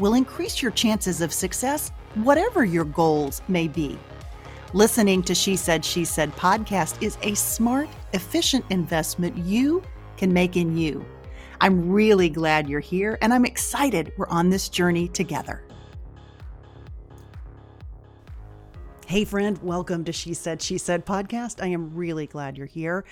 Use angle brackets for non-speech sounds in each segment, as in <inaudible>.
will increase your chances of success whatever your goals may be. Listening to She Said, She Said podcast is a smart, efficient investment you can make in you. I'm really glad you're here and I'm excited we're on this journey together. Hey, friend, welcome to She Said, She Said podcast. I am really glad you're here.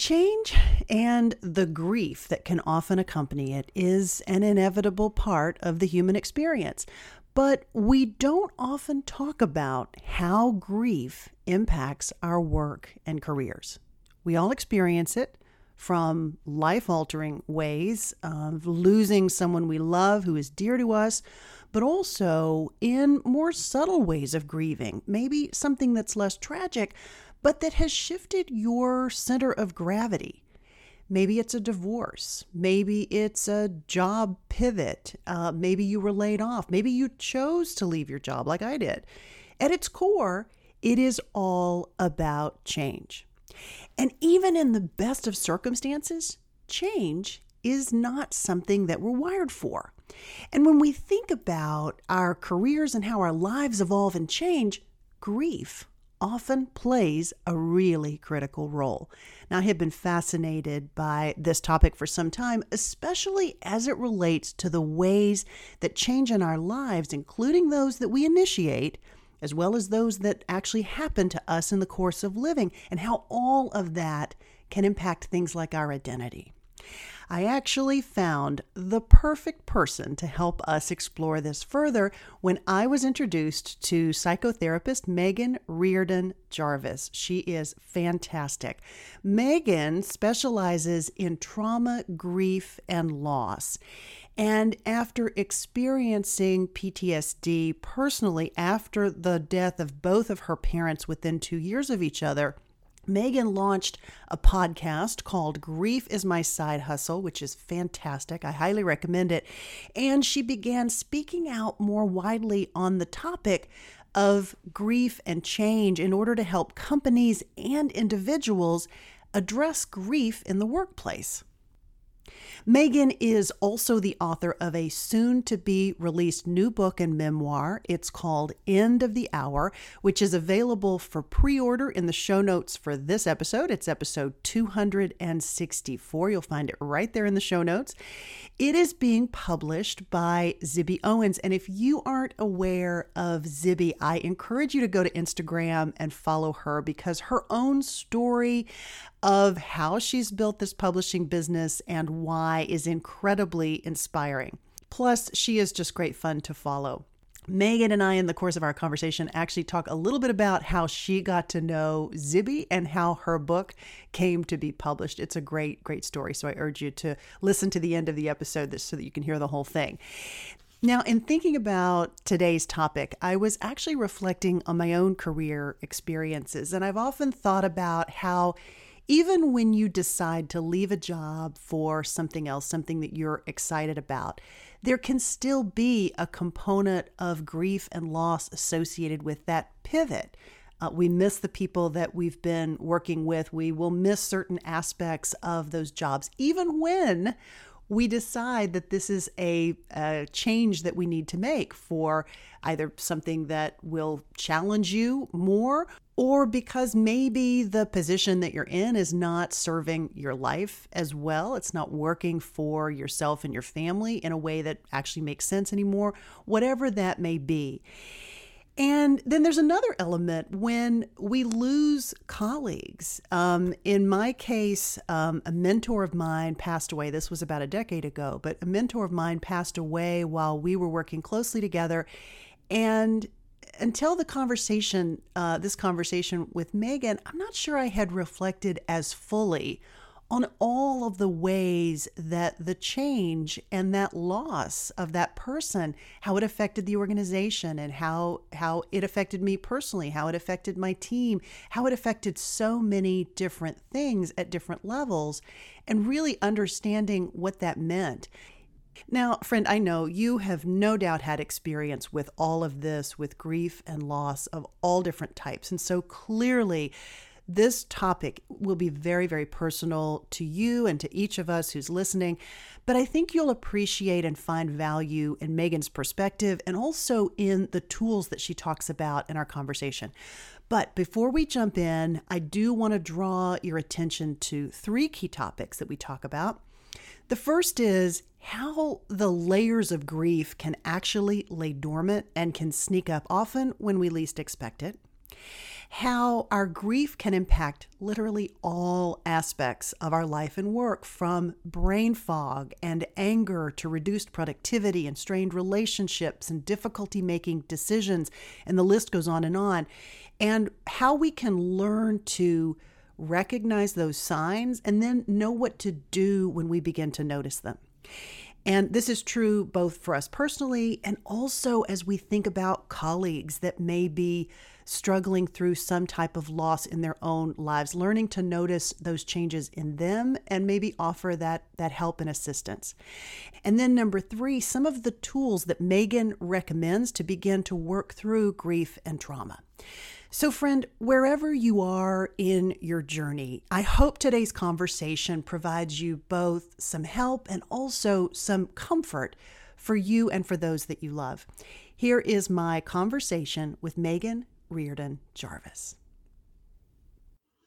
Change and the grief that can often accompany it is an inevitable part of the human experience. But we don't often talk about how grief impacts our work and careers. We all experience it from life altering ways of losing someone we love who is dear to us, but also in more subtle ways of grieving, maybe something that's less tragic, but that has shifted your center of gravity. Maybe it's a divorce. Maybe it's a job pivot. Uh, maybe you were laid off. Maybe you chose to leave your job like I did. At its core, it is all about change. And even in the best of circumstances, change is not something that we're wired for. And when we think about our careers and how our lives evolve and change, grief often plays a really critical role. Now, I have been fascinated by this topic for some time, especially as it relates to the ways that change in our lives, including those that we initiate, as well as those that actually happen to us in the course of living, and how all of that can impact things like our identity. I actually found the perfect person to help us explore this further when I was introduced to psychotherapist Meghan Riordan Jarvis. She is fantastic. Meghan specializes in trauma, grief, and loss. And after experiencing PTSD personally after the death of both of her parents within two years of each other, Meghan launched a podcast called Grief is My Side Hustle, which is fantastic. I highly recommend it. And she began speaking out more widely on the topic of grief and change in order to help companies and individuals address grief in the workplace. Meghan is also the author of a soon to be released new book and memoir. It's called End of the Hour, which is available for pre order in the show notes for this episode. It's episode 264. You'll find it right there in the show notes. It is being published by Zibby Owens. And if you aren't aware of Zibby, I encourage you to go to Instagram and follow her because her own story of how she's built this publishing business and why is incredibly inspiring. Plus, she is just great fun to follow. Meghan and I, in the course of our conversation, actually talk a little bit about how she got to know Zibby and how her book came to be published. It's a great, great story. So I urge you to listen to the end of the episode so that you can hear the whole thing. Now, in thinking about today's topic, I was actually reflecting on my own career experiences, and I've often thought about how even when you decide to leave a job for something else, something that you're excited about, there can still be a component of grief and loss associated with that pivot. Uh, we miss the people that we've been working with. We will miss certain aspects of those jobs, even when we decide that this is a, a, change that we need to make for either something that will challenge you more or because maybe the position that you're in is not serving your life as well. It's not working for yourself and your family in a way that actually makes sense anymore, whatever that may be. And then there's another element when we lose colleagues. Um, in my case, um, a mentor of mine passed away. This was about a decade ago, but a mentor of mine passed away while we were working closely together. And until the conversation, uh, this conversation with Meghan, I'm not sure I had reflected as fully on all of the ways that the change and that loss of that person how it affected the organization and how how it affected me personally how it affected my team how it affected so many different things at different levels and really understanding what that meant now, friend, I know you have no doubt had experience with all of this, with grief and loss of all different types. And so clearly, this topic will be very, very personal to you and to each of us who's listening. But I think you'll appreciate and find value in Meghan's perspective and also in the tools that she talks about in our conversation. But before we jump in, I do want to draw your attention to three key topics that we talk about. The first is how the layers of grief can actually lay dormant and can sneak up often when we least expect it how our grief can impact literally all aspects of our life and work, from brain fog and anger to reduced productivity and strained relationships and difficulty making decisions. And the list goes on and on. And how we can learn to recognize those signs and then know what to do when we begin to notice them. And this is true both for us personally and also as we think about colleagues that may be struggling through some type of loss in their own lives, learning to notice those changes in them and maybe offer that, that help and assistance. And then, number three, some of the tools that Meghan recommends to begin to work through grief and trauma. So, friend, wherever you are in your journey, I hope today's conversation provides you both some help and also some comfort for you and for those that you love. Here is my conversation with Meghan Riordan Jarvis.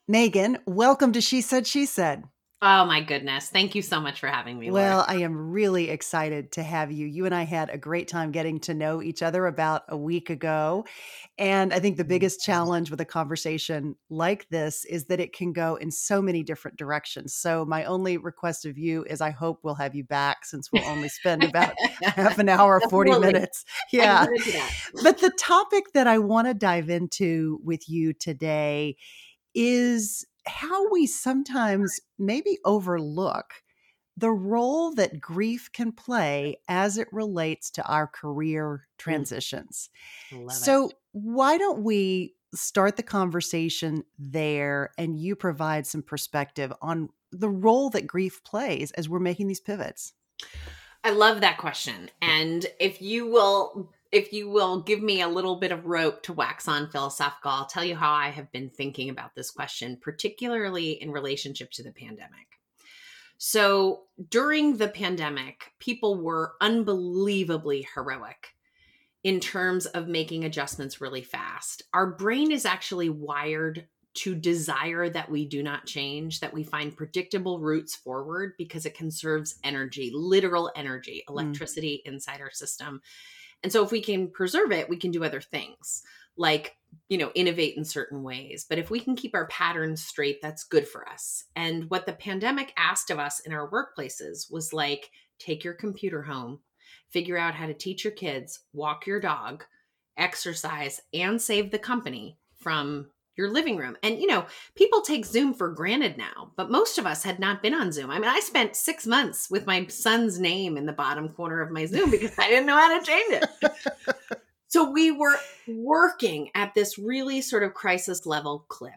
Meghan, welcome to She Said, She Said. Oh my goodness. Thank you so much for having me. Well, Laura. I am really excited to have you. You and I had a great time getting to know each other about a week ago. And I think the biggest mm-hmm. challenge with a conversation like this is that it can go in so many different directions. So, my only request of you is I hope we'll have you back since we'll only spend about half an hour, 40 minutes. Yeah. But the topic that I want to dive into with you today is how we sometimes maybe overlook the role that grief can play as it relates to our career mm. transitions. So, it. why don't we start the conversation there and you provide some perspective on the role that grief plays as we're making these pivots? I love that question. And if you will if you will give me a little bit of rope to wax on philosophical, I'll tell you how I have been thinking about this question, particularly in relationship to the pandemic. So during the pandemic, people were unbelievably heroic in terms of making adjustments really fast. Our brain is actually wired to desire that we do not change, that we find predictable routes forward because it conserves energy, literal energy, mm. electricity mm. inside our system. And so if we can preserve it, we can do other things like, you know, innovate in certain ways. But if we can keep our patterns straight, that's good for us. And what the pandemic asked of us in our workplaces was like, take your computer home, figure out how to teach your kids, walk your dog, exercise, and save the company from your living room. And you know, people take Zoom for granted now, but most of us had not been on Zoom. I mean, I spent 6 months with my son's name in the bottom corner of my Zoom because I didn't know how to change it. <laughs> so we were working at this really sort of crisis level clip.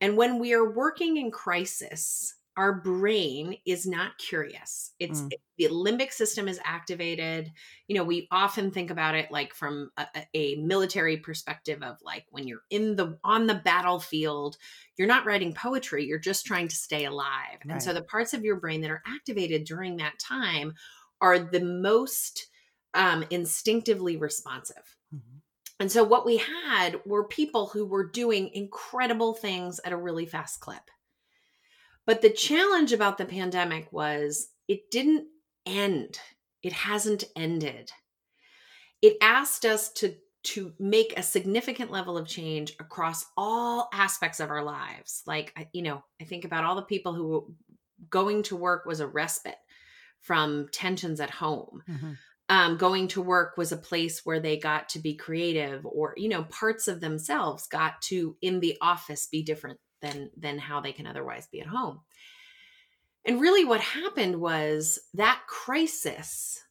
And when we are working in crisis, our brain is not curious. It's mm. the limbic system is activated. You know, we often think about it like from a, a, military perspective of like when you're in the on the battlefield, you're not writing poetry, you're just trying to stay alive. Right. And so the parts of your brain that are activated during that time are the most um, instinctively responsive. Mm-hmm. And so what we had were people who were doing incredible things at a really fast clip but the challenge about the pandemic was it didn't end. It hasn't ended. It asked us to to make a significant level of change across all aspects of our lives. Like, you know, I think about all the people who going to work was a respite from tensions at home. Mm-hmm. Um, going to work was a place where they got to be creative or you know parts of themselves got to in the office be different than than how they can otherwise be at home and really what happened was that crisis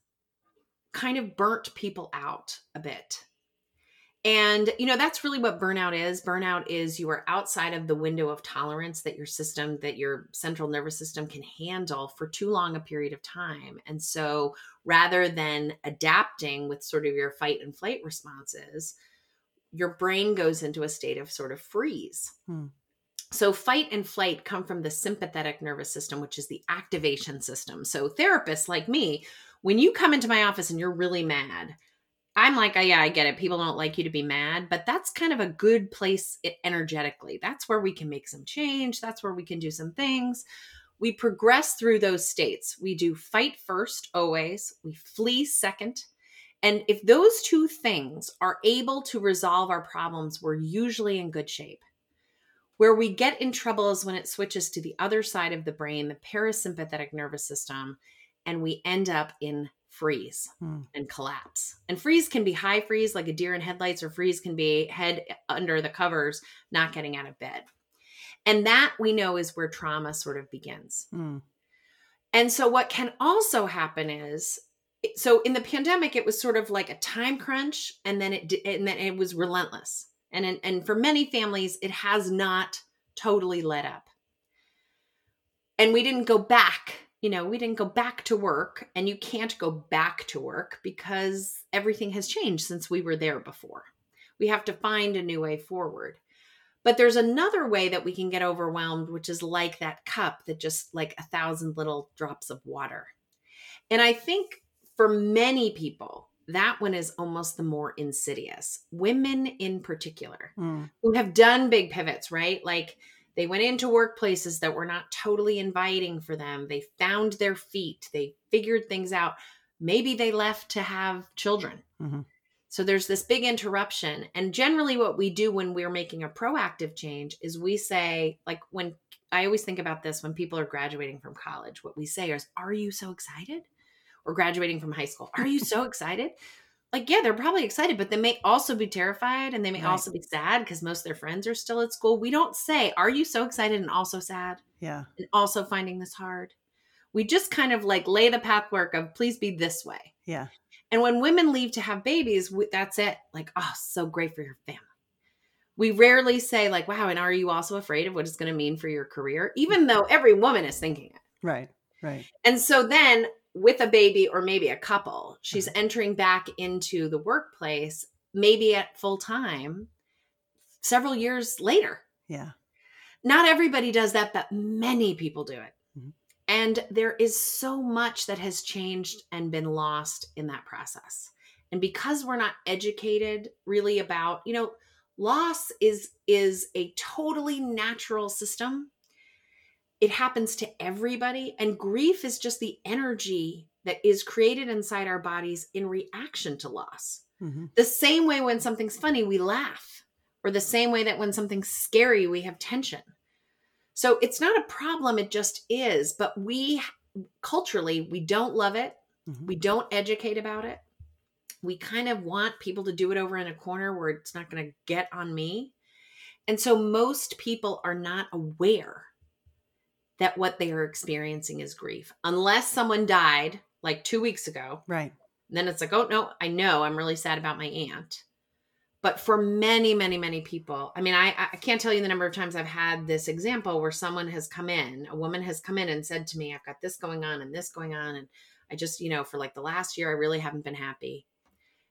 kind of burnt people out a bit and, you know, that's really what burnout is. Burnout is you are outside of the window of tolerance that your system, that your central nervous system can handle for too long a period of time. And so rather than adapting with sort of your fight and flight responses, your brain goes into a state of sort of freeze. Hmm. So, fight and flight come from the sympathetic nervous system, which is the activation system. So, therapists like me, when you come into my office and you're really mad, I'm like, oh, yeah, I get it. People don't like you to be mad, but that's kind of a good place energetically. That's where we can make some change. That's where we can do some things. We progress through those states. We do fight first, always. We flee second. And if those two things are able to resolve our problems, we're usually in good shape. Where we get in trouble is when it switches to the other side of the brain, the parasympathetic nervous system, and we end up in freeze hmm. and collapse. And freeze can be high freeze, like a deer in headlights, or freeze can be head under the covers, not getting out of bed. And that we know is where trauma sort of begins. Hmm. And so, what can also happen is so in the pandemic, it was sort of like a time crunch, and then it and then it was relentless. And in, and for many families, it has not totally let up. And we didn't go back you know, we didn't go back to work and you can't go back to work because everything has changed since we were there before. We have to find a new way forward. But there's another way that we can get overwhelmed, which is like that cup that just like a thousand little drops of water. And I think for many people, that one is almost the more insidious. Women in particular, mm. who have done big pivots, right? Like, they went into workplaces that were not totally inviting for them. They found their feet. They figured things out. Maybe they left to have children. Mm-hmm. So there's this big interruption. And generally, what we do when we're making a proactive change is we say, like, when I always think about this when people are graduating from college, what we say is, Are you so excited? Or graduating from high school, Are you so excited? like yeah they're probably excited but they may also be terrified and they may right. also be sad because most of their friends are still at school. We don't say are you so excited and also sad? Yeah. And also finding this hard. We just kind of like lay the pathwork of please be this way. Yeah. And when women leave to have babies that's it. Like oh so great for your family we rarely say like wow and are you also afraid of what it's going to mean for your career? Even though every woman is thinking it. Right right. And so then with a baby or maybe a couple, she's mm-hmm. entering back into the workplace, maybe at full time, several years later. Yeah. Not everybody does that, but many people do it. Mm-hmm. And there is so much that has changed and been lost in that process. And because we're not educated really about, you know, loss is is a totally natural system it happens to everybody. And grief is just the energy that is created inside our bodies in reaction to loss. Mm-hmm. The same way when something's funny, we laugh, or the same way that when something's scary, we have tension. So it's not a problem, it just is. But we culturally, we don't love it. Mm-hmm. We don't educate about it. We kind of want people to do it over in a corner where it's not going to get on me. And so most people are not aware that what they are experiencing is grief. Unless someone died like two weeks ago. Right. Then it's like, oh, no, I know I'm really sad about my aunt. But for many, many, many people, I mean, I, I can't tell you the number of times I've had this example where someone has come in, a woman has come in and said to me, I've got this going on and this going on. And I just, you know, for like the last year, I really haven't been happy.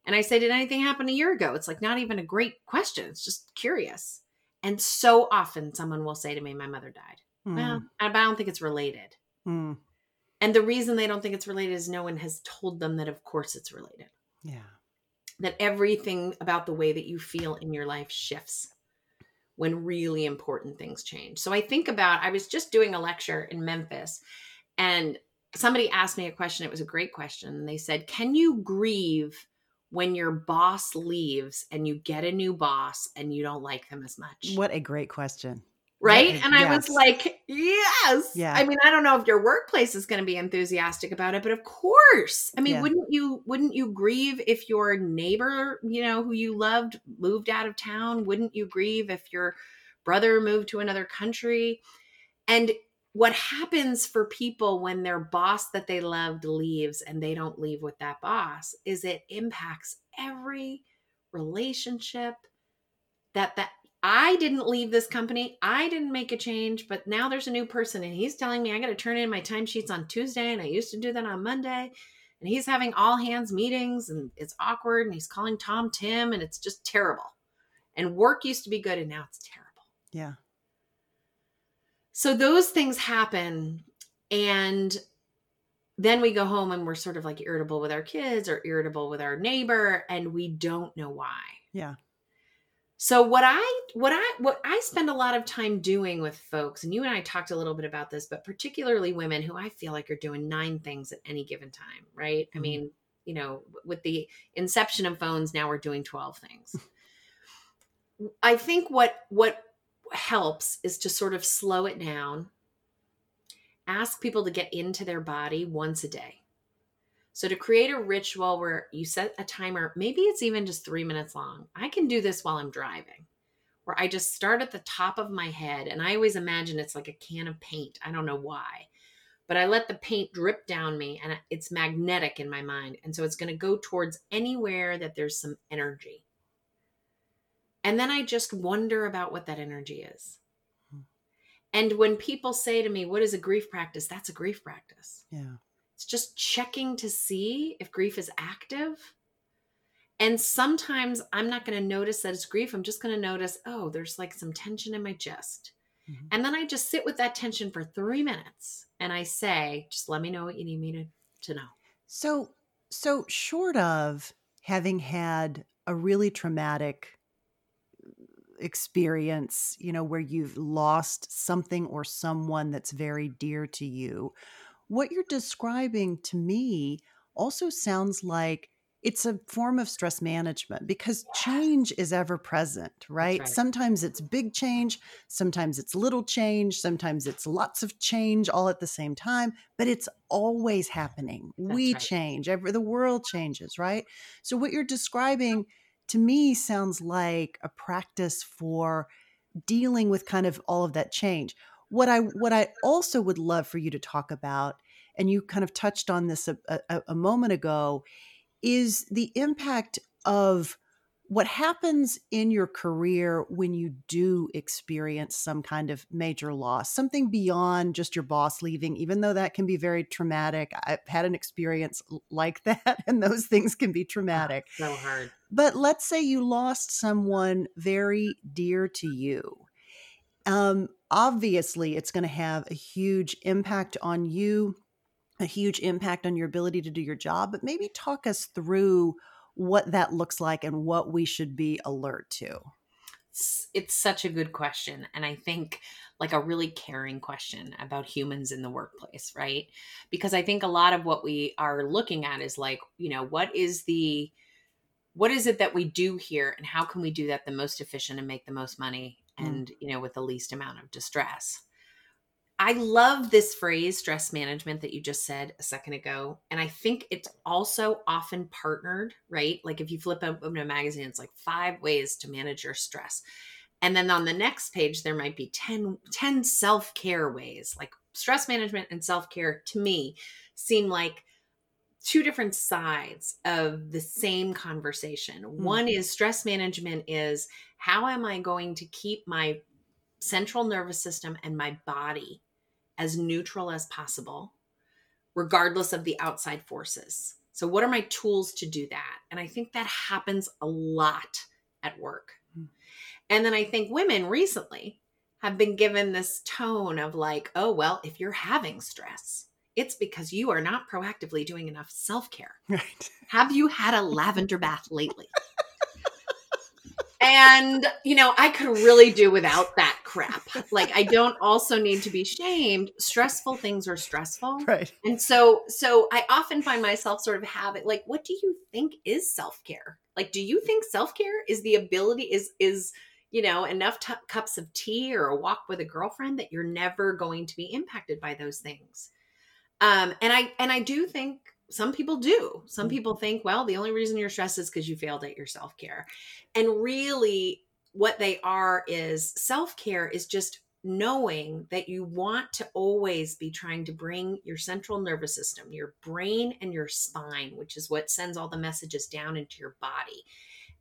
And I say, Did anything happen a year ago? It's like not even a great question. It's just curious. And so often someone will say to me, My mother died. Mm. Well, I don't think it's related. Mm. And the reason they don't think it's related is no one has told them that, of course, it's related. Yeah. That everything about the way that you feel in your life shifts when really important things change. So I think about, I was just doing a lecture in Memphis and somebody asked me a question. It was a great question. And they said, Can you grieve when your boss leaves and you get a new boss and you don't like them as much? What a great question. Right? And I was like, yes. Yeah. I mean, I don't know if your workplace is going to be enthusiastic about it, but of course. I mean, Yeah. wouldn't you wouldn't you grieve if your neighbor, you know, who you loved moved out of town? Wouldn't you grieve if your brother moved to another country? And what happens for people when their boss that they loved leaves and they don't leave with that boss is it impacts every relationship that that I didn't leave this company. I didn't make a change, but now there's a new person and he's telling me I got to turn in my timesheets on Tuesday and I used to do that on Monday. And he's having all hands meetings and it's awkward and he's calling Tom Tim and it's just terrible. And work used to be good and now it's terrible. Yeah. So those things happen and then we go home and we're sort of like irritable with our kids or irritable with our neighbor and we don't know why. Yeah. So what I what I what I spend a lot of time doing with folks and you and I talked a little bit about this but particularly women who I feel like are doing nine things at any given time, right? I Mhm. mean, you know, with the inception of phones now we're doing 12 things. <laughs> I think what what helps is to sort of slow it down. Ask people to get into their body once a day. So to create a ritual where you set a timer, maybe it's even just 3 minutes long. I can do this while I'm driving. Where I just start at the top of my head and I always imagine it's like a can of paint. I don't know why. But I let the paint drip down me and it's magnetic in my mind. And so it's going to go towards anywhere that there's some energy. And then I just wonder about what that energy is. Hmm. And when people say to me, What is a grief practice? That's a grief practice. Yeah. It's just checking to see if grief is active. And sometimes I'm not going to notice that it's grief. I'm just going to notice, oh, there's like some tension in my chest. Mhm. And then I just sit with that tension for three minutes and I say, just let me know what you need me to, to know. So, so short of having had a really traumatic experience, you know, where you've lost something or someone that's very dear to you, what you're describing to me also sounds like it's a form of stress management because change is ever present, right? right. Sometimes it's big change, sometimes it's little change, sometimes it's lots of change all at the same time, but it's always happening. we right. change, every the world changes, right? So what you're describing to me sounds like a practice for dealing with kind of all of that change. What I what I also would love for you to talk about, and you kind of touched on this a, a, a moment ago, is the impact of what happens in your career when you do experience some kind of major loss, something beyond just your boss leaving, even though that can be very traumatic. I've had an experience like <laughs> that, and those things can be traumatic. So hard. But let's say you lost someone very dear to you. Um, obviously, it's going to have a huge impact on you, a huge impact on your ability to do your job. But maybe talk us through what that looks like and what we should be alert to. It's, such a good question. And I think like a really caring question about humans in the workplace, right? Because I think a lot of what we are looking at is like, you know, what is the, what is it that we do here and how can we do that the most efficient and make the most money. Mm. and, you know, with the least amount of distress? I love this phrase, stress management, that you just said a second ago. And I think it's also often partnered, right? Like if you flip open a magazine, it's like five ways to manage your stress. And then on the next page, there might be 10, 10 self care ways. Like stress management and self care to me seem like two different sides of the same conversation. One is stress management is how am I going to keep my central nervous system and my body as neutral as possible, regardless of the outside forces. So, what are my tools to do that? And I think that happens a lot at work. Mm. And then I think women recently have been given this tone of like, oh, well, if you're having stress, it's because you are not proactively doing enough self care. <laughs> Right. Have you had a lavender bath lately? and you know i could really do without that crap like i don't also need to be shamed stressful things are stressful right and so so i often find myself sort of having, like what do you think is self-care like do you think self-care is the ability is is you know enough t- cups of tea or a walk with a girlfriend that you're never going to be impacted by those things um and i and i do think some people do. Some mm. people think, well, the only reason you're stressed is because you failed at your self care. And really, what they are is self care is just knowing that you want to always be trying to bring your central nervous system, your brain, and your spine, which is what sends all the messages down into your body.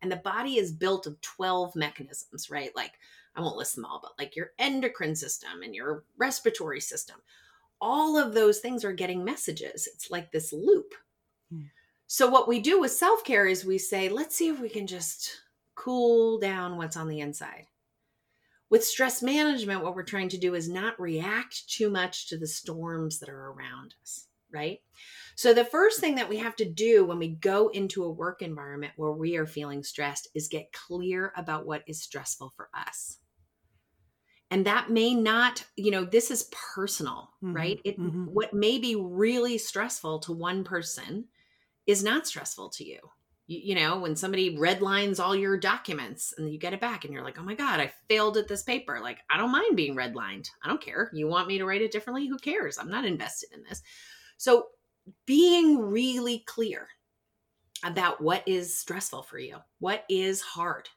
And the body is built of 12 mechanisms, right? Like, I won't list them all, but like your endocrine system and your respiratory system all of those things are getting messages. It's like this loop. Hmm. So, what we do with self care is we say, let's see if we can just cool down what's on the inside. With stress management, what we're trying to do is not react too much to the storms that are around us, right? So, the first thing that we have to do when we go into a work environment where we are feeling stressed is get clear about what is stressful for us and that may not you know this is personal mm-hmm, right? It mm-hmm. what may be really stressful to one person is not stressful to you. you you know when somebody redlines all your documents and you get it back and you're like oh my god i failed at this paper. Like i don't mind being redlined. I don't care. You want me to write it differently? Who cares? I'm not invested in this. So being really clear about what is stressful for you what is hard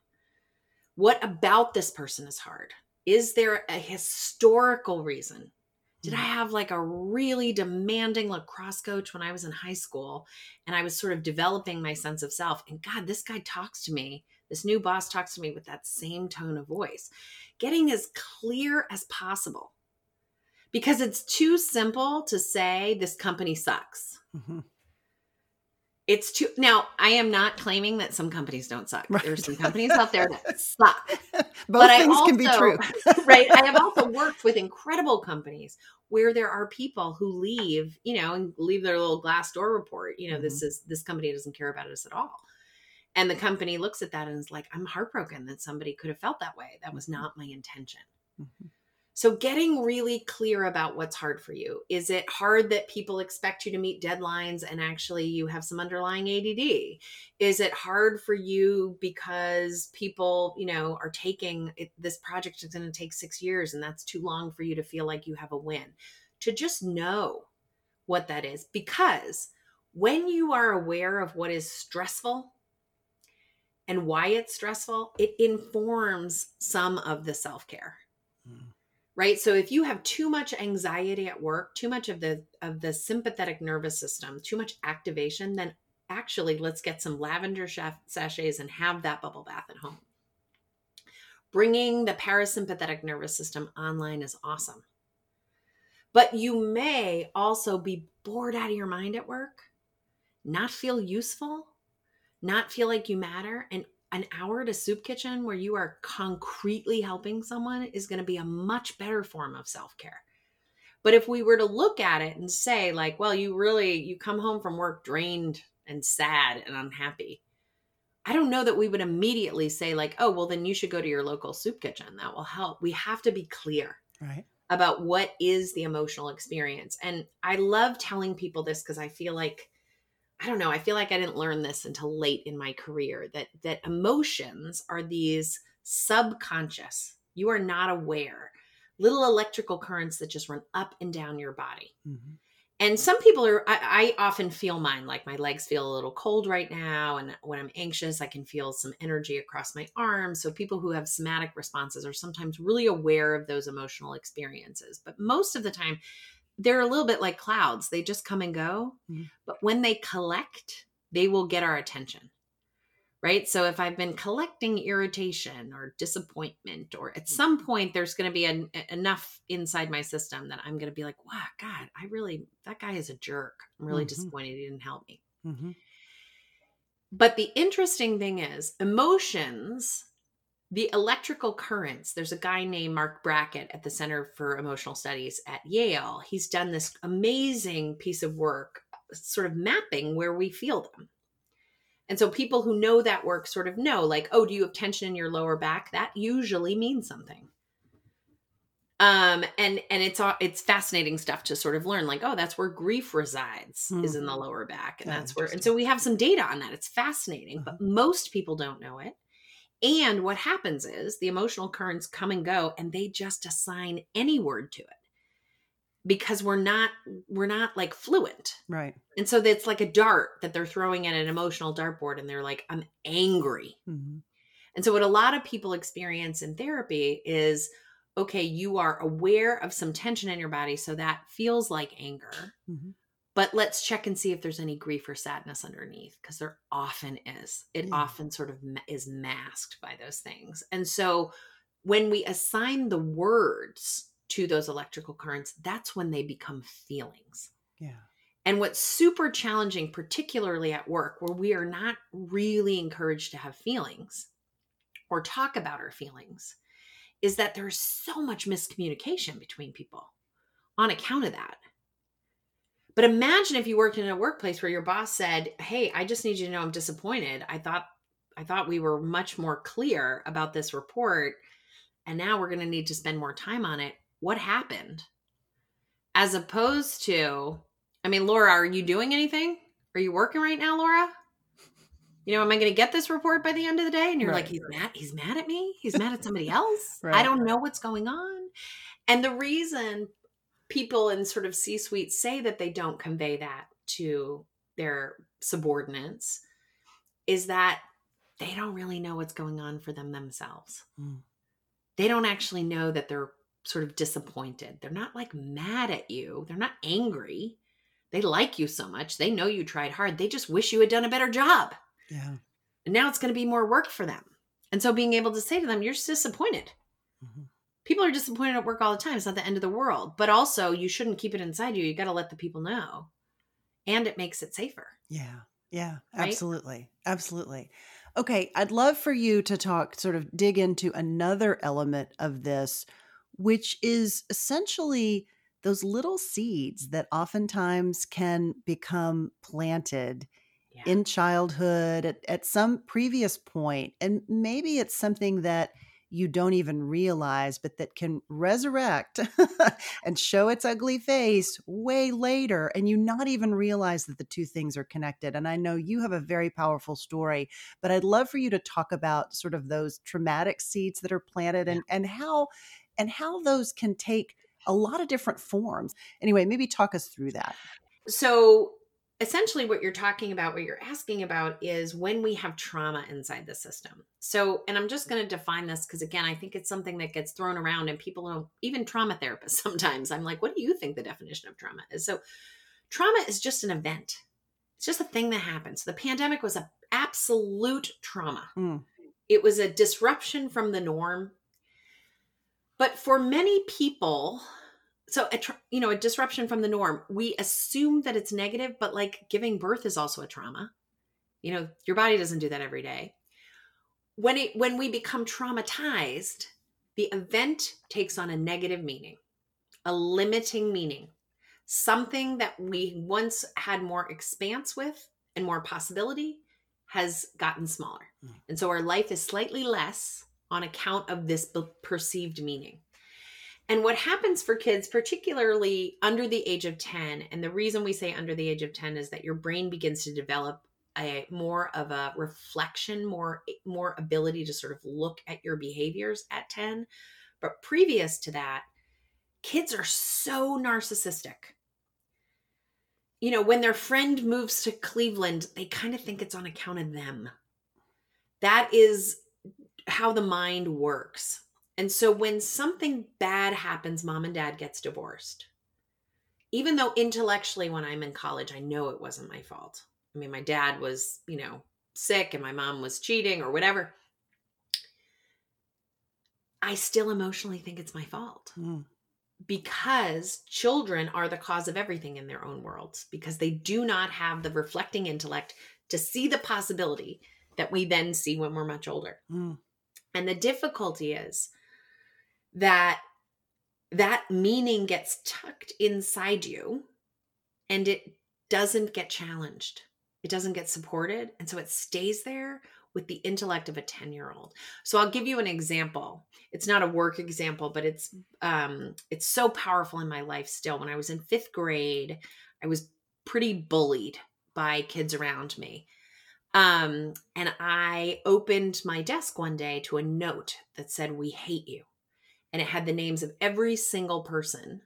what about this person is hard is there a historical reason? Did I mm. have like a really demanding lacrosse coach when I was in high school and I was sort of developing my sense of self? And God, this guy talks to me, this new boss talks to me with that same tone of voice. Getting as clear as possible because it's too simple to say this company sucks. Mm-hmm it's too now i am not claiming that some companies don't suck right. there's some companies out there that <laughs> suck both but things also, can be true <laughs> right i have <laughs> also worked with incredible companies where there are people who leave you know and leave their little Glassdoor report you know mm-hmm. this is this company doesn't care about us at all and the company looks at that and is like i'm heartbroken that somebody could have felt that way that was mm-hmm. not my intention mm-hmm. So, getting really clear about what's hard for you. Is it hard that people expect you to meet deadlines and actually you have some underlying ADD? Is it hard for you because people, you know, are taking it, this project is going to take six years and that's too long for you to feel like you have a win? To just know what that is. Because when you are aware of what is stressful, and why it's stressful, it informs some of the self care. Right? So if you have too much anxiety at work too much of the of the sympathetic nervous system too much activation then actually let's get some lavender sachets and have that bubble bath at home. Bringing the parasympathetic nervous system online is awesome. But you may also be bored out of your mind at work not feel useful not feel like you matter and an hour at a soup kitchen where you are concretely helping someone is going to be a much better form of self-care. But if we were to look at it and say like well you really you come home from work drained and sad and unhappy i don't know that we would immediately say like oh well then you should go to your local soup kitchen. That will help. We have to be clear right. about what is the emotional experience. And i love telling people this because i feel like I don't know, I feel like I didn't learn this until late in my career that that emotions are these subconscious. You are not aware. Little electrical currents that just run up and down your body. Mm-hmm. And some people are, I, I, often feel mine, like my legs feel a little cold right now. And when I'm anxious, I can feel some energy across my arms. So people who have somatic responses are sometimes really aware of those emotional experiences. But most of the time, they're a little bit like clouds. They just come and go. Mm-hmm. But when they collect, they will get our attention. Right. So if I've been collecting irritation or disappointment, or at some point there's going to be an, enough inside my system that I'm going to be like, wow, God, I really, that guy is a jerk. I'm really mm-hmm. disappointed he didn't help me. Mm-hmm. But the interesting thing is, emotions the electrical currents there's a guy named marc brackett at the center for emotional studies at yale he's done this amazing piece of work sort of mapping where we feel them And so people who know that work sort of know, like, oh, do you have tension in your lower back? That usually means something. Um, and and it's all it's fascinating stuff to sort of learn, like, oh, that's where grief resides, mm. is in the mm-hmm. lower back, and that's where. And so we have some data on that. It's fascinating, uh-huh. but most people don't know it. And what happens is the emotional currents come and go, and they just assign any word to it because we're not we're not like fluent right and so it's like a dart that they're throwing at an emotional dartboard and they're like i'm angry mm-hmm. and so what a lot of people experience in therapy is okay you are aware of some tension in your body so that feels like anger mm-hmm. But let's check and see if there's any grief or sadness underneath because there often is it yeah. often sort of is masked by those things and so when we assign the words to those electrical currents, that's when they become feelings. Yeah. And what's super challenging, particularly at work, where we are not really encouraged to have feelings or talk about our feelings, is that there's so much miscommunication between people on account of that. But imagine if you worked in a workplace where your boss said, "Hey, I just need you to know I'm disappointed. I thought I thought we were much more clear about this report, and now we're going to need to spend more time on it what happened? As opposed to, I mean, Laura, are you doing anything? Are you working right now, Laura? You know, am I going to get this report by the end of the day? And you're right. like, he's mad. He's mad at me. He's mad at somebody <laughs> else. right. I don't know what's going on. And the reason people in sort of C suite say that they don't convey that to their subordinates is that they don't really know what's going on for them themselves. Mm. They don't actually know that they're sort of disappointed. They're not like mad at you, they're not angry. They like you so much. They know you tried hard. They just wish you had done a better job. Yeah. And now it's going to be more work for them. And so being able to say to them, you're disappointed. Mm-hmm. People are disappointed at work all the time. It's not the end of the world. But also, you shouldn't keep it inside you. You got to let the people know. And it makes it safer. Yeah. Yeah. Right? Absolutely. Absolutely. Okay. I'd love for you to talk, sort of dig into another element of this which is essentially those little seeds that oftentimes can become planted yeah. in childhood at, at some previous point. And maybe it's something that you don't even realize, but that can resurrect <laughs> and show its ugly face way later. And you not even realize that the two things are connected. And I know you have a very powerful story, but I'd love for you to talk about sort of those traumatic seeds that are planted and, and how and how those can take a lot of different forms. Anyway, maybe talk us through that. So, essentially, what you're talking about, what you're asking about is when we have trauma inside the system. So, and I'm just going to define this because, again, I think it's something that gets thrown around and people don't, even trauma therapists <laughs> sometimes, I'm like, what do you think the definition of trauma is? So, trauma is just an event, it's just a thing that happens. The pandemic was an absolute trauma. Mm. It was a disruption from the norm but for many people, so a you know a disruption from the norm, we assume that it's negative, but like giving birth is also a trauma. You know, your body doesn't do that every day. When it when we become traumatized, the event takes on a negative meaning, a limiting meaning, something that we once had more expanse with and more possibility has gotten smaller. Mm. And so our life is slightly less on account of this perceived meaning. And what happens for kids, particularly under the age of 10, and the reason we say under the age of 10 is that your brain begins to develop a more of a reflection, more more ability to sort of look at your behaviors at 10. But previous to that, kids are so narcissistic. You know, when their friend moves to Cleveland, they kind of think it's on account of them. That is how the mind works. And so when something bad happens, mom and dad gets divorced. Even though intellectually when I'm in college I know it wasn't my fault. I mean my dad was, you know, sick and my mom was cheating or whatever. I still emotionally think it's my fault. Mm. Because children are the cause of everything in their own worlds because they do not have the reflecting intellect to see the possibility that we then see when we're much older. Mm. And the difficulty is that that meaning gets tucked inside you and it doesn't get challenged. It doesn't get supported. And so it stays there with the intellect of a 10 year old. So I'll give you an example. It's not a work example, but it's um it's so powerful in my life still. When I was in 5th grade, I was pretty bullied by kids around me. Um and I opened my desk one day to a note that said we hate you. And it had the names of every single person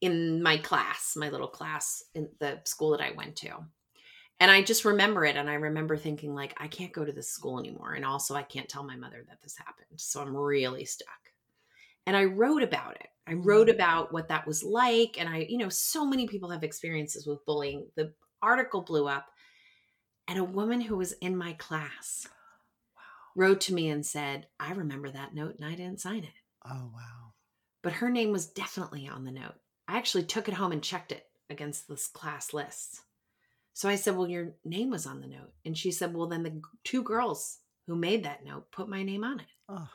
in my class, my little class in the school that I went to. And i just remember it and i remember thinking like i can't go to this school anymore and also i can't tell my mother that this happened so i'm really stuck. And i wrote about it. I wrote mm. about what that was like and i you know so many people have experiences with bullying. The article blew up and a woman who was in my class wow. wrote to me and said i remember that note and i didn't sign it oh wow but her name was definitely on the note i actually took it home and checked it against this class list so I said, Well, your name was on the note. And she said, Well, then the two girls who made that note put my name on it. Oh.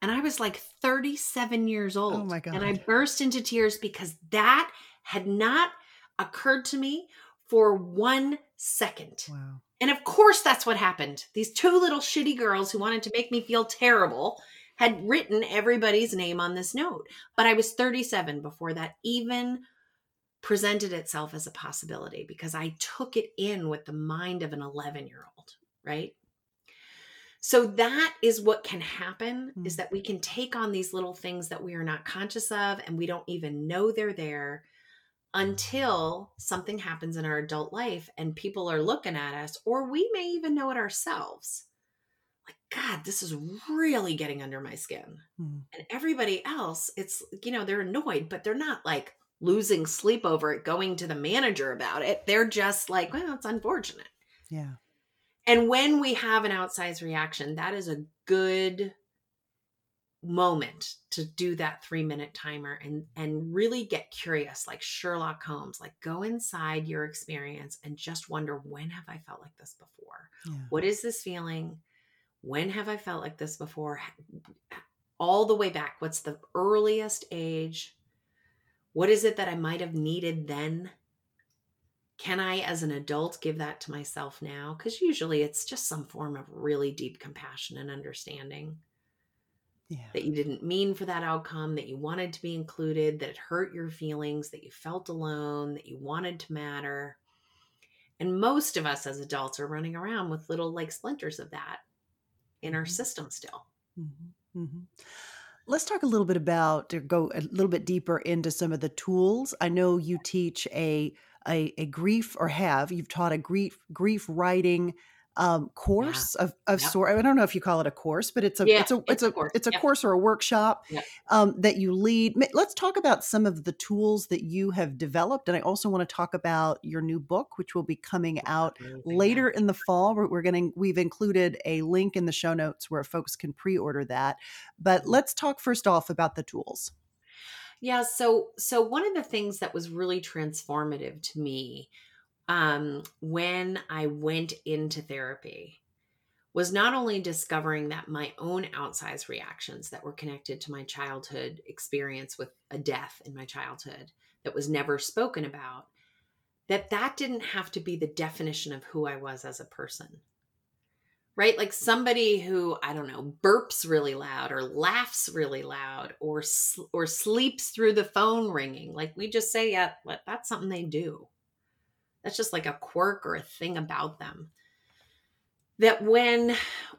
And I was like 37 years oh old. Oh my God. And I burst into tears because that had not occurred to me for one second. Wow. And of course, that's what happened. These two little shitty girls who wanted to make me feel terrible had written everybody's name on this note. But I was 37 before that even presented itself as a possibility because I took it in with the mind of an 11 year old, right? So that is what can happen mm. is that we can take on these little things that we are not conscious of and we don't even know they're there until something happens in our adult life and people are looking at us or we may even know it ourselves. God, this is really getting under my skin. Mm. And everybody else, it's you know, they're annoyed, but they're not like losing sleep over it, going to the manager about it. They're just like, well, it's unfortunate. Yeah. And when we have an outsized reaction, that is a good moment to do that three minute timer and and really get curious like sherlock holmes like go inside your experience and just wonder when have i felt like this before yeah. what is this feeling when have i felt like this before all the way back what's the earliest age what is it that I might have needed then? Can I, as an adult, give that to myself now? Because usually it's just some form of really deep compassion and understanding. Yeah. That you didn't mean for that outcome, that you wanted to be included, that it hurt your feelings, that you felt alone, that you wanted to matter. And most of us as adults are running around with little like splinters of that in our mm-hmm. system still. Mm-hmm. Mm-hmm. Let's talk a little bit about or go a little bit deeper into some of the tools. I know you teach a a, a grief or have you've taught a grief grief writing um, course yeah. of, of yep. sort. I don't know if you call it a course, but it's a yeah, it's a it's, it's a, a, course. it's a yep. course or a workshop yep. um, that you lead. Let's talk about some of the tools that you have developed, and I also want to talk about your new book, which will be coming out later in the fall. We're, we're going to we've included a link in the show notes where folks can pre-order that. But mm-hmm. let's talk first off about the tools. Yeah, so so one of the things that was really transformative to me um, when I went into therapy was not only discovering that my own outsized reactions that were connected to my childhood experience with a death in my childhood that was never spoken about that that didn't have to be the definition of who I was as a person. Right? Like somebody who i don't know burps really loud or laughs really loud or or sleeps through the phone ringing. Like we just say yeah that's something they do that's just like a quirk or a thing about them. That when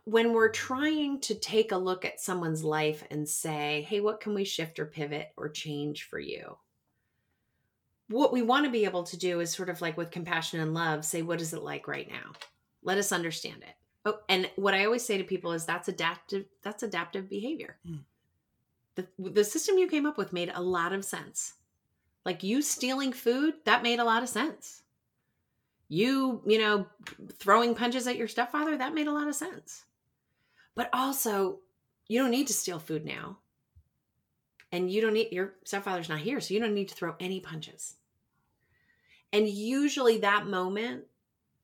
when we're trying to take a look at someone's life and say hey what can we shift or pivot or change for you? What we want to be able to do is sort of like with compassion and love say what is it like right now? Let us understand it. Oh and what i always say to people is that's adaptive that's adaptive behavior. Mm. the, the system you came up with made a lot of sense. Like you stealing food that made a lot of sense you, you know, throwing punches at your stepfather, that made a lot of sense. But also, you don't need to steal food now. And you don't need, your stepfather's not here, so you don't need to throw any punches. And usually, that moment,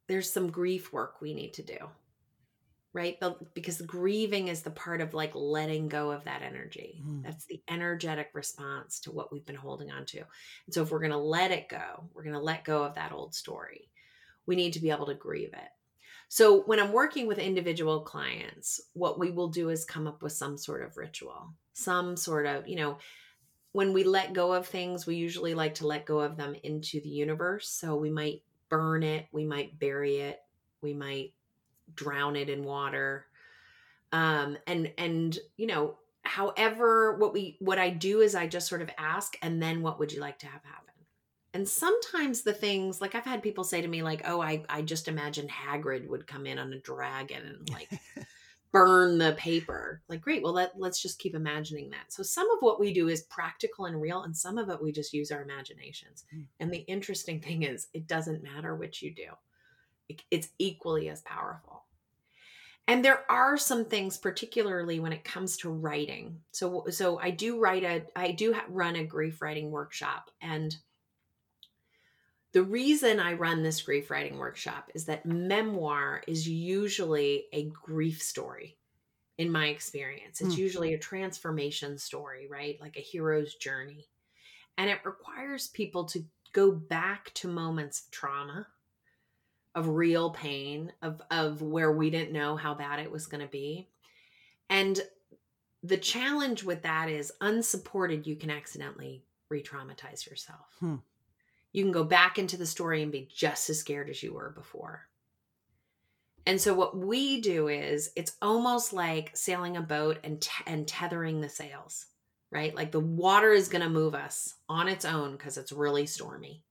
there's some grief work we need to do, right? Because grieving is the part of like letting go of that energy. Mm. That's the energetic response to what we've been holding on to. And so, if we're going to let it go, we're going to let go of that old story we need to be able to grieve it. So when I'm working with individual clients, what we will do is come up with some sort of ritual, some sort of, you know, when we let go of things, we usually like to let go of them into the universe. So we might burn it, we might bury it, we might drown it in water. Um and and you know, however what we what I do is I just sort of ask and then what would you like to have happen? And sometimes the things like I've had people say to me like, "Oh, I I just imagined Hagrid would come in on a dragon and like <laughs> burn the paper." Like, great. Well, let let's just keep imagining that. So some of what we do is practical and real, and some of it we just use our imaginations. Mm. And the interesting thing is, it doesn't matter which you do. It, it's equally as powerful. And there are some things, particularly when it comes to writing. So, so I do write a, I do run a grief writing workshop, and the reason I run this grief writing workshop is that memoir is usually a grief story in my experience. It's mm. usually a transformation story, right? Like a hero's journey. And it requires people to go back to moments of trauma, of real pain, of of where we didn't know how bad it was going to be. And the challenge with that is unsupported you can accidentally re-traumatize yourself. Hmm you can go back into the story and be just as scared as you were before. And so what we do is it's almost like sailing a boat and t- and tethering the sails, right? Like the water is going to move us on its own because it's really stormy.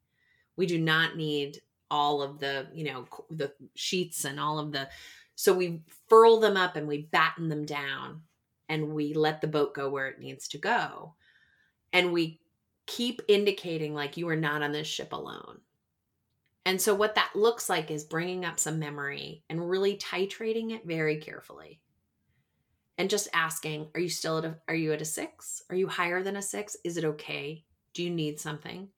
We do not need all of the, you know, the sheets and all of the so we furl them up and we batten them down and we let the boat go where it needs to go. And we keep indicating like you are not on this ship alone. And so, what that looks like is bringing up some memory and really titrating it very carefully. And just asking, are you still at a, are you at a six? Are you higher than a six? Is it okay? Do you need something?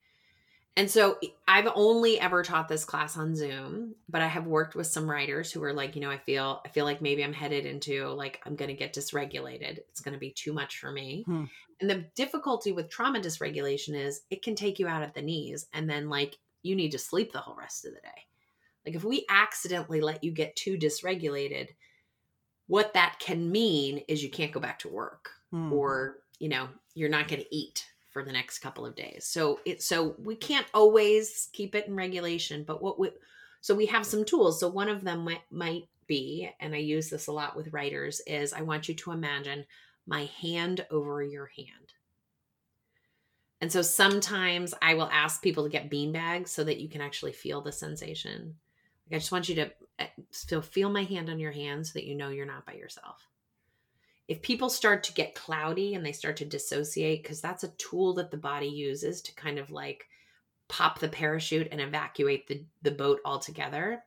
And so I've only ever taught this class on Zoom, but I have worked with some writers who are like, you know, I feel I feel like maybe I'm headed into like I'm going to get dysregulated. It's going to be too much for me. Hmm. And the difficulty with trauma dysregulation is it can take you out at the knees and then like you need to sleep the whole rest of the day. Like if we accidentally let you get too dysregulated, what that can mean is you can't go back to work hmm. or, you know, you're not going to eat for the next couple of days. So it so we can't always keep it in regulation, but what we so we have some tools. So one of them might, might be, and I use this a lot with writers, is I want you to imagine my hand over your hand. And so sometimes I will ask people to get bean bags so that you can actually feel the sensation. Like I just want you to eh, feel feel my hand on your hand so that you know you're not by yourself if people start to get cloudy and they start to dissociate because that's a tool that the body uses to kind of like pop the parachute and evacuate the, the boat altogether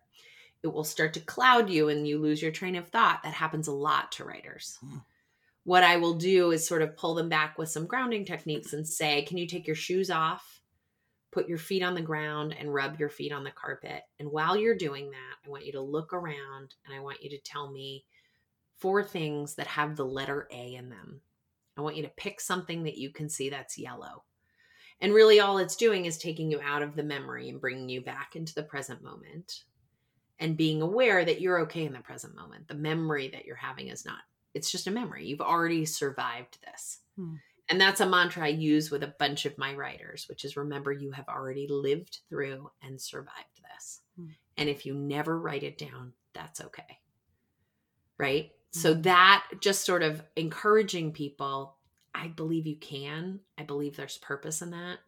it will start to cloud you and you lose your train of thought. That happens a lot to writers. Hmm. what i will do is sort of pull them back with some grounding techniques and say can you take your shoes off put your feet on the ground and rub your feet on the carpet? And while you're doing that i want you to look around and i want you to tell me four things that have the letter A in them. I want you to pick something that you can see that's yellow. And really, all it's doing is taking you out of the memory and bringing you back into the present moment and being aware that you're okay in the present moment. The memory that you're having is not, it's just a memory. You've already survived this. Hmm. And that's a mantra I use with a bunch of my writers, which is remember, you have already lived through and survived this. Hmm. And if you never write it down, that's okay. Right? So mm-hmm. that just sort of encouraging people, I believe you can. I believe there's purpose in that.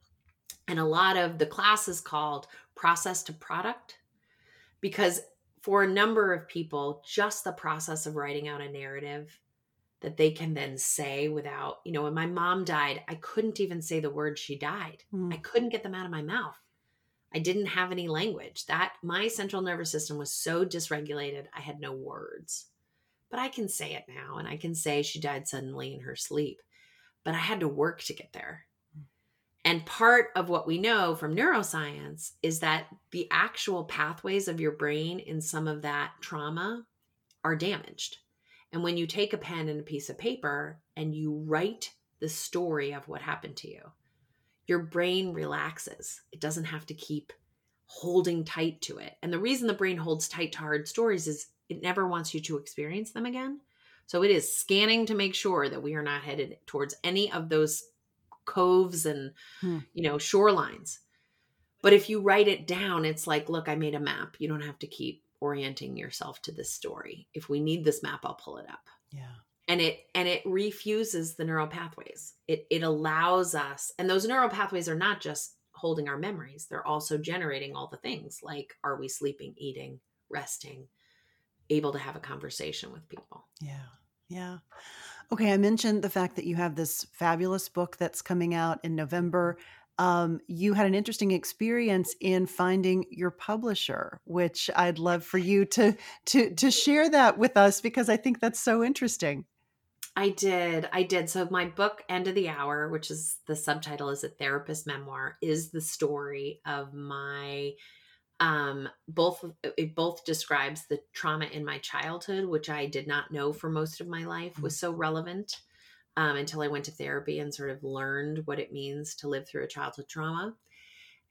And a lot of the class is called process to product because for a number of people, just the process of writing out a narrative that they can then say without, you know, when my mom died, I couldn't even say the word she died. Mm. I couldn't get them out of my mouth. I didn't have any language. That my central nervous system was so dysregulated, I had no words but I can say it now and I can say she died suddenly in her sleep. But I had to work to get there. Mm. And part of what we know from neuroscience is that the actual pathways of your brain in some of that trauma are damaged. And when you take a pen and a piece of paper and you write the story of what happened to you, your brain relaxes. It doesn't have to keep holding tight to it. And the reason the brain holds tight to hard stories is it never wants you to experience them again. So it is scanning to make sure that we are not headed towards any of those coves and hmm. you know shorelines. But if you write it down, it's like, look, I made a map. You don't have to keep orienting yourself to this story. If we need this map, I'll pull it up. Yeah. And it and it refuses the neural pathways. It it allows us, and those neural pathways are not just holding our memories, they're also generating all the things like are we sleeping, eating, resting, able to have a conversation with people. Yeah. Yeah. Okay, I mentioned the fact that you have this fabulous book that's coming out in November. Um, you had an interesting experience in finding your publisher, which I'd love for you to to to share that with us because I think that's so interesting. I did. I did. So my book, End of the Hour, which is the subtitle is a therapist memoir, is the story of my um both it both describes the trauma in my childhood which i did not know for most of my life was so relevant um, until i went to therapy and sort of learned what it means to live through a childhood trauma.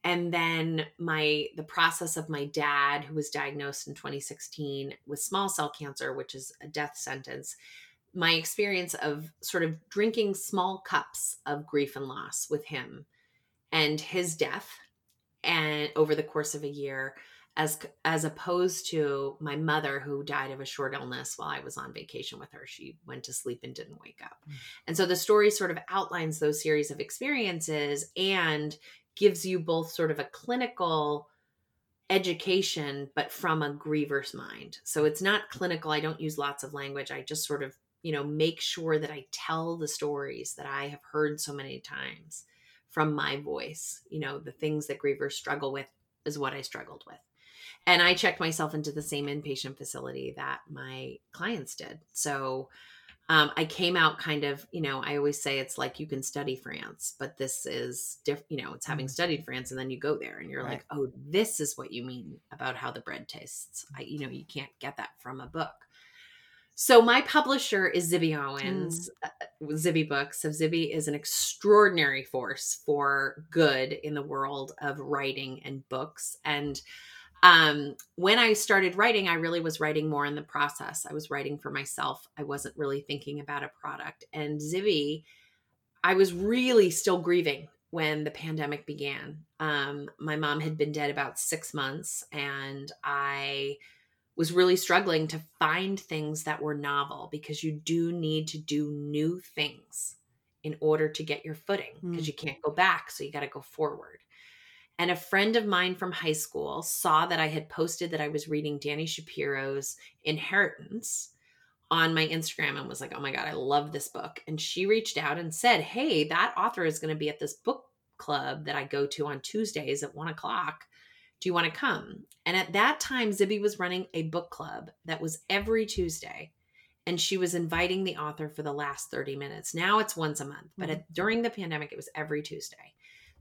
And then my the process of my dad who was diagnosed in 2016 with small cell cancer which is a death sentence my experience of sort of drinking small cups of grief and loss with him and his death and over the course of a year as as opposed to my mother who died of a short illness while I was on vacation with her. She went to sleep and didn't wake up. Mm. And so the story sort of outlines those series of experiences and gives you both sort of a clinical education but from a griever's mind. So it's not clinical. I don't use lots of language. I just sort of, you know, make sure that I tell the stories that I have heard so many times from my voice. You know, the things that grievers struggle with is what I struggled with. And I checked myself into the same inpatient facility that my clients did. So um, I came out kind of, you know, I always say it's like you can study France, but this is different, you know, it's having mm. studied France and then you go there and you're right. like, oh, this is what you mean about how the bread tastes. I, you know, you can't get that from a book. So my publisher is Zibby Owens, mm. uh, Zibby Books. So Zibby is an extraordinary force for good in the world of writing and books. And um, when I started writing, I really was writing more in the process. I was writing for myself. I wasn't really thinking about a product. And Zibby, I was really still grieving when the pandemic began. Um, my mom had been dead about six months, and I was really struggling to find things that were novel because you do need to do new things in order to get your footing because mm. you can't go back. So you got to go forward. And a friend of mine from high school saw that I had posted that I was reading Dani Shapiro's Inheritance on my Instagram and was like, oh my God, I love this book. And she reached out and said, hey, that author is going to be at this book club that I go to on Tuesdays at one o'clock do you want to come? And at that time, Zibby was running a book club that was every Tuesday. And she was inviting the author for the last 30 minutes. Now it's once a month, but mm-hmm. at, during the pandemic, it was every Tuesday,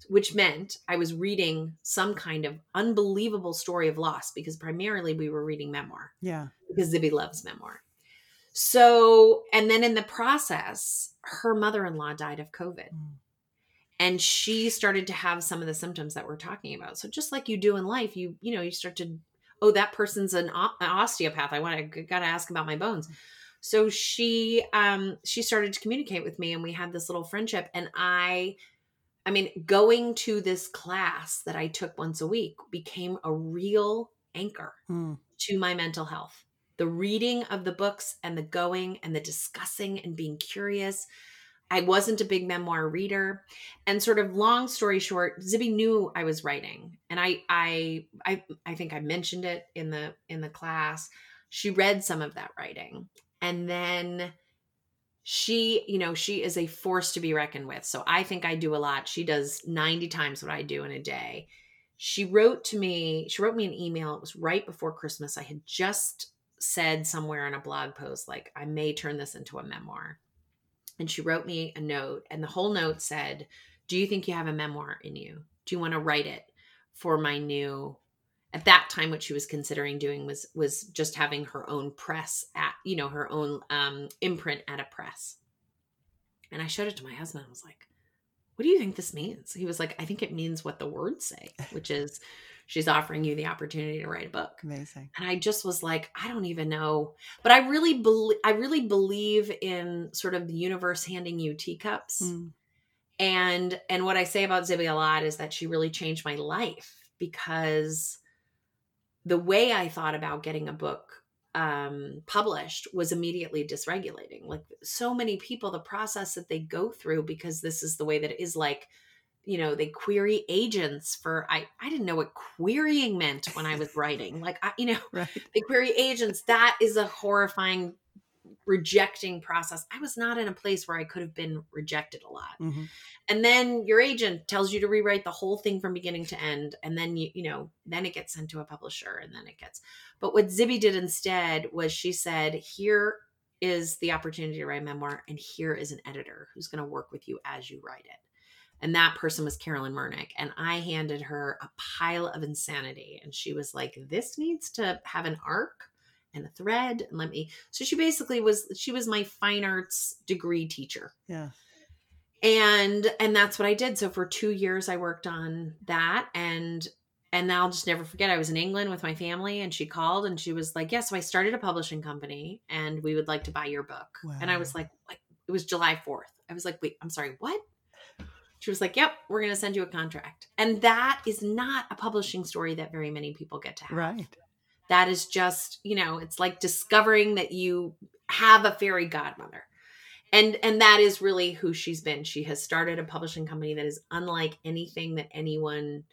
which meant I was reading some kind of unbelievable story of loss because primarily we were reading memoir. Yeah. Because Zibby loves memoir. So, and then in the process, her mother in law died of COVID. Mm and she started to have some of the symptoms that we're talking about. So just like you do in life you you know you start to oh that person's an, osteopath. I want to got to ask about my bones. So she um she started to communicate with me and we had this little friendship and i i mean going to this class that i took once a week became a real anchor hmm. to my mental health. The reading of the books and the going and the discussing and being curious I wasn't a big memoir reader. And sort of long story short, Zibby knew I was writing. And I I I I think I mentioned it in the in the class. She read some of that writing. And then she, you know, she is a force to be reckoned with. So I think I do a lot. She does 90 times what I do in a day. She wrote to me, she wrote me an email. It was right before Christmas. I had just said somewhere in a blog post like I may turn this into a memoir and she wrote me a note and the whole note said do you think you have a memoir in you do you want to write it for my new at that time what she was considering doing was was just having her own press at you know her own um imprint at a press and i showed it to my husband i was like what do you think this means? He was like, I think it means what the words say, which is she's offering you the opportunity to write a book. Amazing. And I just was like, I don't even know, but I really believe I really believe in sort of the universe handing you teacups. Mm. And and what I say about Zibby a lot is that she really changed my life because the way I thought about getting a book um, published was immediately dysregulating. Like so many people, the process that they go through because this is the way that it is like, you know, they query agents for I I didn't know what querying meant when I was writing. Like I, you know, <laughs> Right. they query agents. That is a horrifying rejecting process. I was not in a place where I could have been rejected a lot Mhm. and then your agent tells you to rewrite the whole thing from beginning to end and then you you know then it gets sent to a publisher and then it gets but what zibby did instead was she said here is the opportunity to write a memoir and here is an editor who's going to work with you as you write it and that person was carolyn murnick and i handed her a pile of insanity and she was like this needs to have an arc and a thread and let me so she basically was she was my fine arts degree teacher. Yeah. and and that's what i did. So for two years i worked on that and and i'll just never forget i was in england with my family and she called and she was like yeah so i started a publishing company and we would like to buy your book. And i was like like it was july 4th i was like wait i'm sorry what she was like yep we're going to send you a contract and that is not a publishing story that very many people get to have Right. that is just you know it's like discovering that you have a fairy godmother and and that is really who she's been she has started a publishing company that is unlike anything that anyone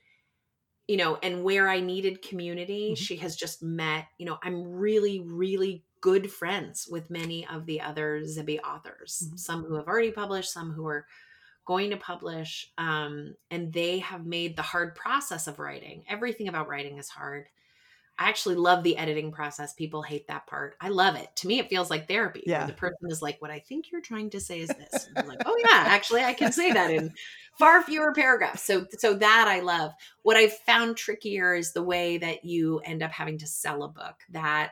you know and where i needed community Mhm. she has just met you know i'm really really good friends with many of the other zibby authors Mhm. some who have already published some who are going to publish um, and they have made the hard process of writing. Everything about writing is hard. I actually love the editing process. People hate that part. I love it. To me it feels like therapy. Yeah. the person is like what i think you're trying to say is this. And i'm like oh yeah actually i can say that in far fewer paragraphs. So so that i love. What i've found trickier is the way that you end up having to sell a book that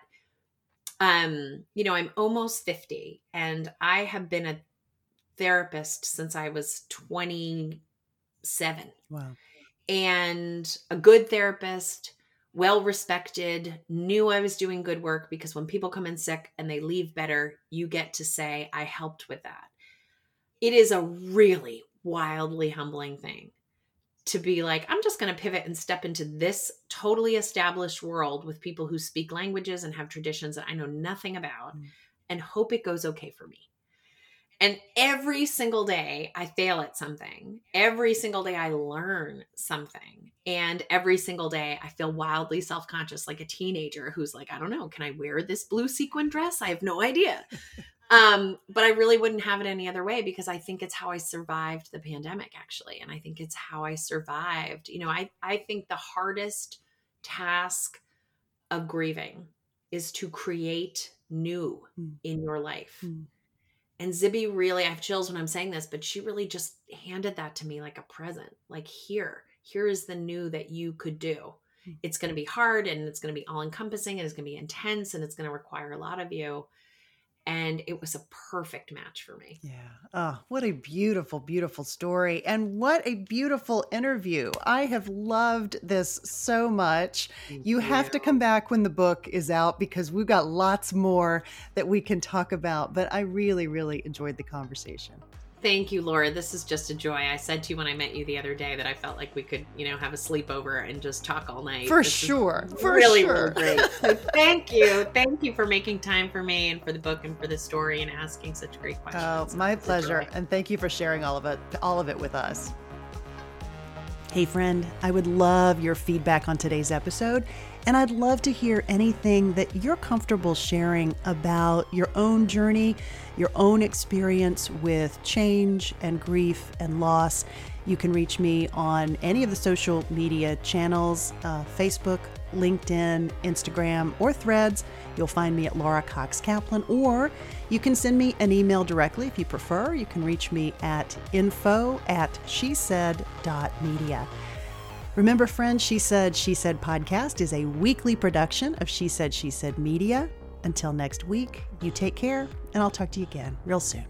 um you know i'm almost 50 and i have been a therapist since i was 27 Wow. and a good therapist well respected knew i was doing good work because when people come in sick and they leave better you get to say i helped with that it is a really wildly humbling thing to be like i'm just going to pivot and step into this totally established world with people who speak languages and have traditions that i know nothing about Mm. and hope it goes okay for me and every single day I fail at something. Every single day I learn something. And every single day I feel wildly self conscious, like a teenager who's like, I don't know, can I wear this blue sequin dress? I have no idea. <laughs> um, but I really wouldn't have it any other way because I think it's how I survived the pandemic, actually. And I think it's how I survived. You know, I, I think the hardest task of grieving is to create new Mm. in your life. Mm. And Zibby really, I have chills when I'm saying this, but she really just handed that to me like a present. Like, here, here is the new that you could do. Mm. It's going to be hard and it's going to be all encompassing and it's going to be intense and it's going to require a lot of you. And it was a perfect match for me. Yeah. Oh, what a beautiful, beautiful story. And what a beautiful interview. I have loved this so much. You have to come back when the book is out because we've got lots more that we can talk about. But I really, really enjoyed the conversation. Thank you, Laura. This is just a joy. I said to you when I met you the other day that I felt like we could, you know, have a sleepover and just talk all night. For This sure. For really, sure. really great. <laughs> So thank you. Thank you for making time for me and for the book and for the story and asking such great questions. Oh, my It's a pleasure. And thank you for sharing all of it, all of it with us. Hey, friend, I would love your feedback on today's episode, and I'd love to hear anything that you're comfortable sharing about your own journey, your own experience with change and grief and loss. You can reach me on any of the social media channels uh, Facebook, LinkedIn, Instagram, or threads. You'll find me at Laura Cox Kaplan, or you can send me an email directly if you prefer. You can reach me at info at she said.media. Remember, friends, She Said, She Said podcast is a weekly production of She Said, She Said Media. Until next week, you take care, and I'll talk to you again real soon.